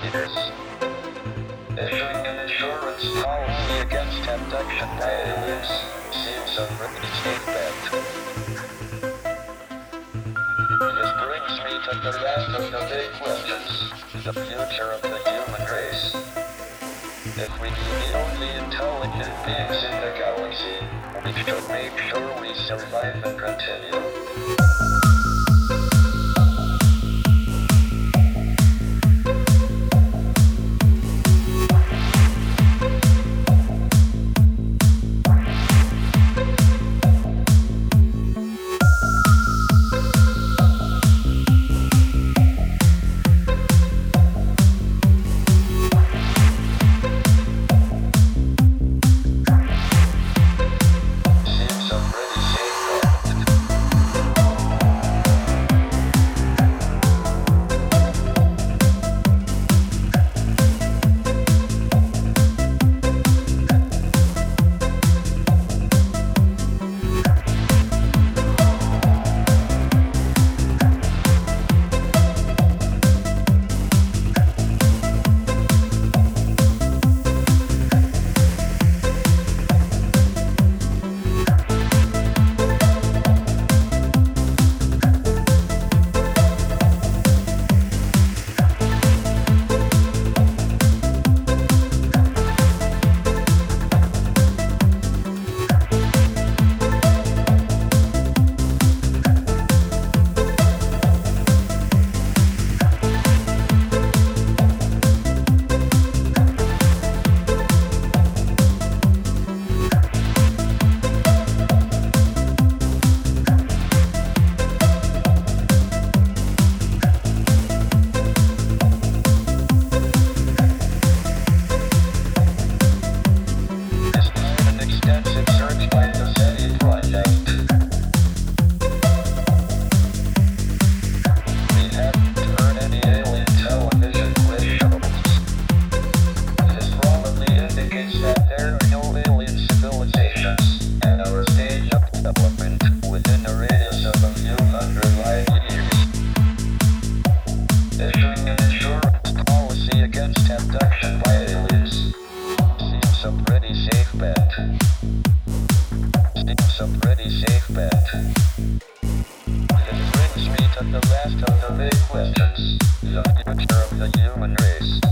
200. Issuing an insurance policy against abduction seems a safe bet. This brings me to the last of the big questions, the future of the human race. If we be the only intelligent beings in the galaxy, we should make sure we survive and continue. Against abduction by aliens seems a pretty safe bet. Seems a pretty safe bet. This brings me to the last of the big questions, the future of the human race.